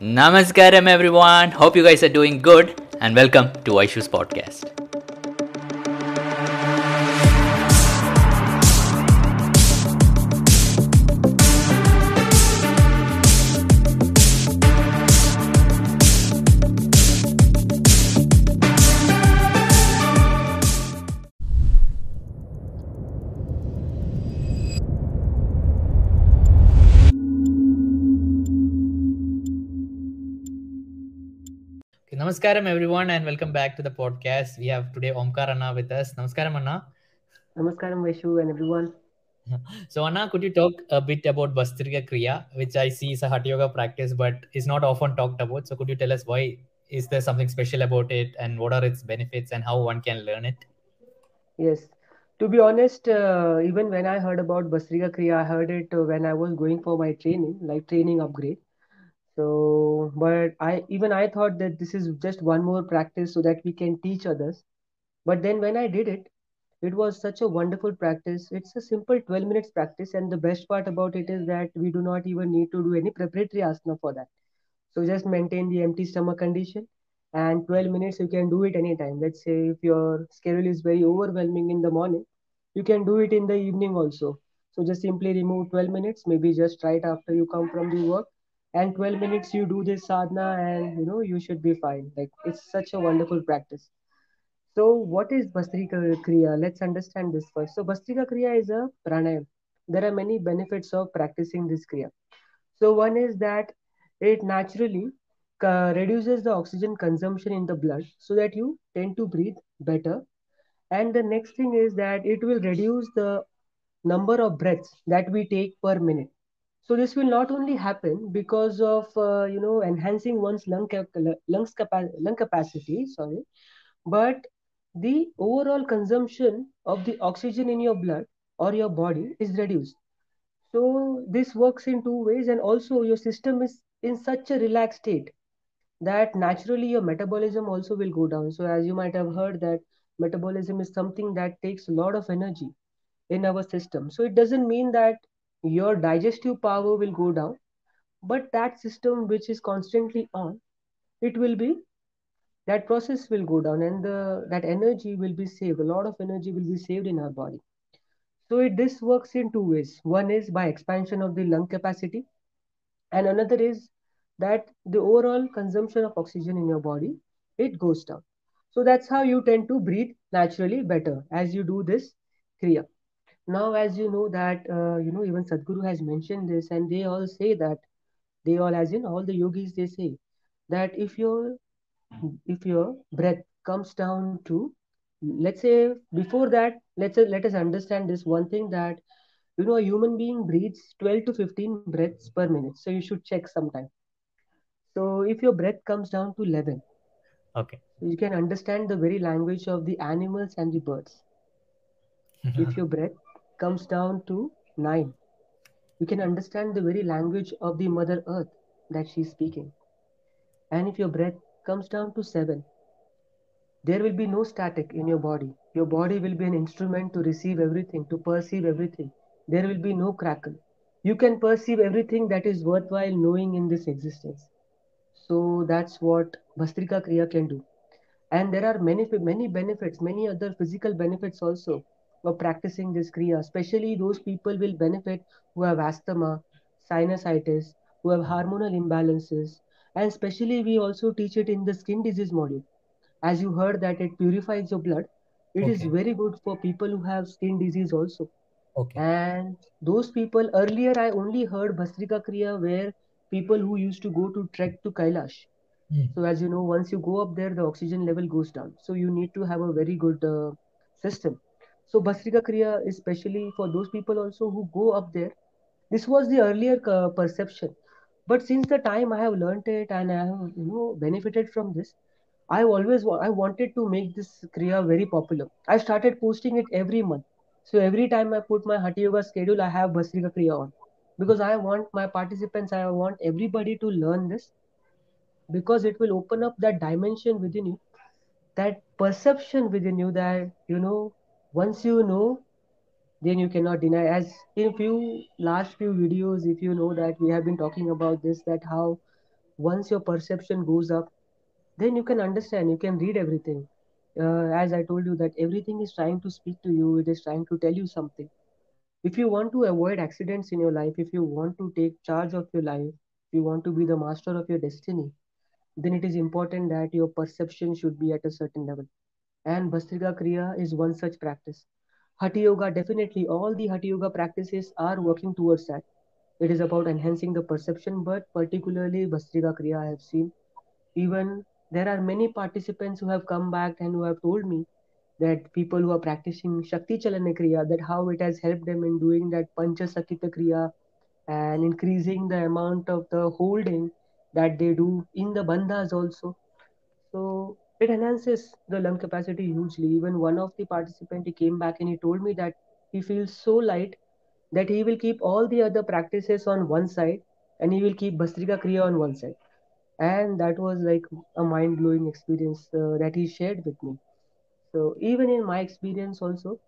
Namaskaram, everyone. Hope you guys are doing good, and welcome to Aishu's podcast. Namaskaram, everyone, and welcome back to the podcast. We have today Omkar Anna with us. Namaskaram, Anna. Namaskaram, Vaishu, and everyone. So, Anna, could you talk a bit about Bhastrika Kriya, which I see is a Hatha Yoga practice, but is not often talked about. So, could you tell us why is there something special about it, and what are its benefits, and how one can learn it? Yes. To be honest, uh, even when I heard about Bhastrika Kriya, I heard it uh, when I was going for my training, like training upgrade. So, but I even I thought that this is just one more practice so that we can teach others. But then when I did it, it was such a wonderful practice. It's a simple 12 minutes practice, and the best part about it is that we do not even need to do any preparatory asana for that. So just maintain the empty stomach condition, and 12 minutes you can do it anytime. Let's say if your schedule is very overwhelming in the morning, you can do it in the evening also. So just simply remove 12 minutes, maybe just right after you come from the work, and 12 minutes you do this sadhana and you know you should be fine like it's such a wonderful practice so what is Bhastrika Kriya? Let's understand this first. So Bhastrika Kriya is a pranayam. There are many benefits of practicing this Kriya. So one is that it naturally uh, reduces the oxygen consumption in the blood so that you tend to breathe better. And the next thing is that it will reduce the number of breaths that we take per minute. So this will not only happen because of uh, you know enhancing one's lung lungs capa- lung capacity, sorry, but the overall consumption of the oxygen in your blood or your body is reduced. So this works in two ways, and also your system is in such a relaxed state that naturally your metabolism also will go down. So as you might have heard that metabolism is something that takes a lot of energy in our system. So it doesn't mean that your digestive power will go down but that system which is constantly on it will be that process will go down and the, that energy will be saved. A lot of energy will be saved in our body. So it, this works in two ways. One is by expansion of the lung capacity and another is that the overall consumption of oxygen in your body it goes down. So that's how you tend to breathe naturally better as you do this kriya now as you know that uh, you know even sadhguru has mentioned this and they all say that they all as in all the yogis they say that if your if your breath comes down to let's say before that let's let us understand this one thing that you know a human being breathes 12 to 15 breaths per minute. So you should check sometime. So if your breath comes down to 11 okay. you can understand the very language of the animals and the birds. If your breath comes down to 9 you can understand the very language of the mother earth that she's speaking. And if your breath comes down to 7 there will be no static in your body. Your body will be an instrument to receive everything to perceive everything. There will be no crackle. You can perceive everything that is worthwhile knowing in this existence. So that's what bhastrika kriya can do. And there are many many benefits many other physical benefits also of practicing this kriya. Especially those people will benefit who have asthma sinusitis who have hormonal imbalances. And especially we also teach it in the skin disease module. As you heard that it purifies your blood. It okay. is very good for people who have skin disease also. Okay. And those people earlier i only heard bhastrika kriya where people who used to go to trek to kailash. Mm. so as you know once you go up there the oxygen level goes down. So you need to have a very good uh, system so bhastrika kriya especially for those people also who go up there this was the earlier uh, perception. But since the time i have learned it and i have you know benefited from this i always i wanted to make this kriya very popular. I started posting it every month. So every time i put my hatha yoga schedule i have bhastrika kriya on. Because i want my participants i want everybody to learn this. Because it will open up that dimension within you that perception within you that you know once you know then you cannot deny. As in few last few videos if you know that we have been talking about this that how once your perception goes up then you can understand you can read everything. Uh, as i told you that everything is trying to speak to you it is trying to tell you something. If you want to avoid accidents in your life if you want to take charge of your life if you want to be the master of your destiny then it is important that your perception should be at a certain level and Bhastrika Kriya is one such practice. Hatha Yoga, definitely, all the Hatha Yoga practices are working towards that. It is about enhancing the perception, but particularly Bhastrika Kriya, I have seen. Even there are many participants who have come back and who have told me that people who are practicing Shakti Chalana Kriya, that how it has helped them in doing that Pancha Sakita Kriya and increasing the amount of the holding that they do in the bandhas also so it enhances the lung capacity hugely. Even one of the participant he came back and he told me that he feels so light that he will keep all the other practices on one side and he will keep Bhastrika Kriya on one side. And that was like a mind blowing experience uh, that he shared with me. So even in my experience also,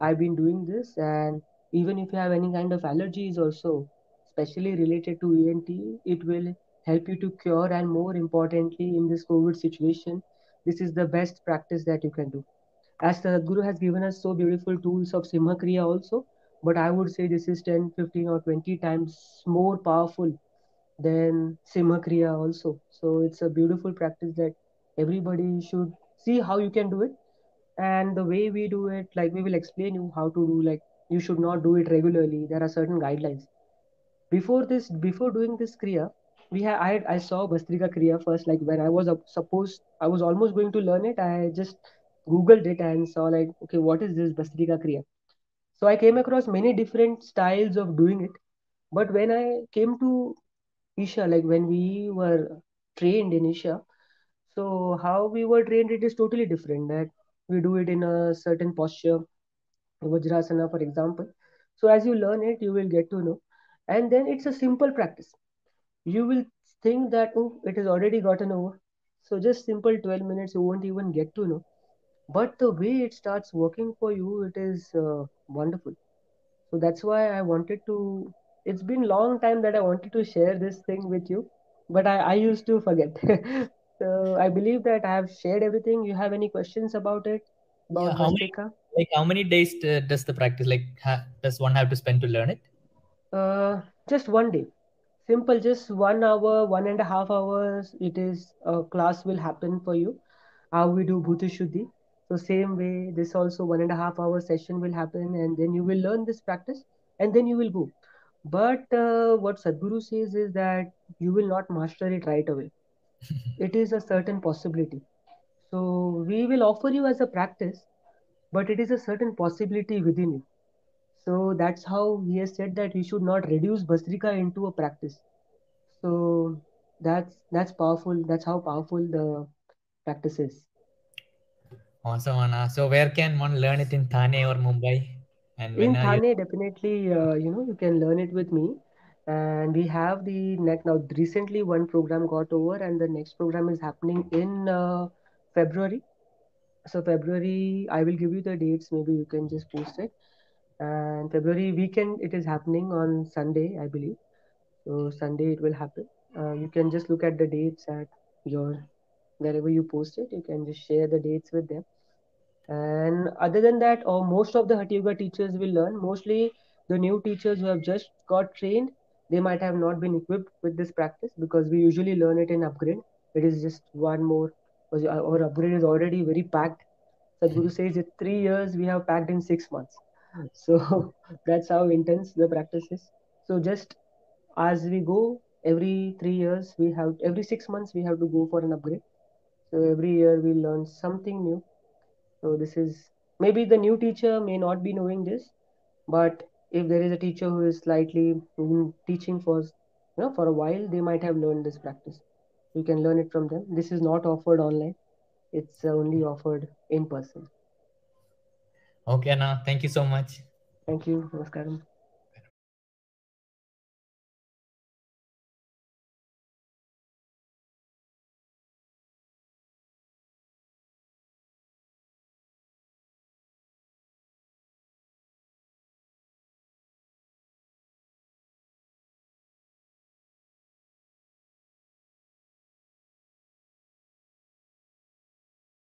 I've been doing this, and even if you have any kind of allergies also, especially related to ENT, it will help you to cure. And more importantly, in this COVID situation, this is the best practice that you can do. As the Guru has given us so beautiful tools of Simha Kriya also, but I would say this is 10, 15, or 20 times more powerful than Simha Kriya also. So it's a beautiful practice that everybody should see how you can do it and the way we do it like we will explain you how to do like you should not do it regularly there are certain guidelines before this before doing this kriya we had I, I saw Bhastrika Kriya first like when I was up, supposed I was almost going to learn it I just googled it and saw like okay what is this Bhastrika Kriya so I came across many different styles of doing it but when I came to Isha like when we were trained in Isha so how we were trained, it is totally different. That we do it in a certain posture, Vajrasana, for example. So as you learn it, you will get to know, and then it's a simple practice. You will think that oh, it has already gotten over. So just simple 12 minutes, you won't even get to know. But the way it starts working for you, it is uh, wonderful. So that's why I wanted to. It's been long time that I wanted to share this thing with you, but I, I used to forget. so I believe that I have shared everything. You have any questions about it? Yeah, About how many like how many days uh, does the practice like ha does one have to spend to learn it? Uh, just one day. Simple, just one hour, one and a half hours. It is a class will happen for you. How we do Bhuti Shuddhi. So same way, this also one and a half hour session will happen, and then you will learn this practice, and then you will go. But uh, what Sadhguru says is that you will not master it right away. It is a certain possibility. So we will offer you as a practice, but it is a certain possibility within you. So that's how he has said that we should not reduce Bhastrika into a practice. So that's that's powerful. That's how powerful the practice is. Awesome, Anna. So where can one learn it in Thane or Mumbai? And In are you? Thane, definitely, uh, you know, you can learn it with me. And we have the next now. Recently, one program got over, and the next program is happening in uh, February. So February, I will give you the dates. Maybe you can just post it. And February weekend, it is happening on Sunday, I believe. So Sunday it will happen. Uh, you can just look at the dates at your wherever you post it. You can just share the dates with them. And other than that, or most of the Hatha Yoga teachers will learn. Mostly the new teachers who have just got trained, they might have not been equipped with this practice because we usually learn it in upgrade. It is just one more, our upgrade is already very packed. Sadhguru says it three years we have packed in six months. So that's how intense the practice is. So just as we go every three years we have every six months we have to go for an upgrade. So every year we learn something new. So this is maybe the new teacher may not be knowing this but if there is a teacher who is slightly mm, teaching for you know for a while they might have learned this practice. You can learn it from them. This is not offered online. It's only offered in person Okay, Anna. Thank you so much. thank you namaskaram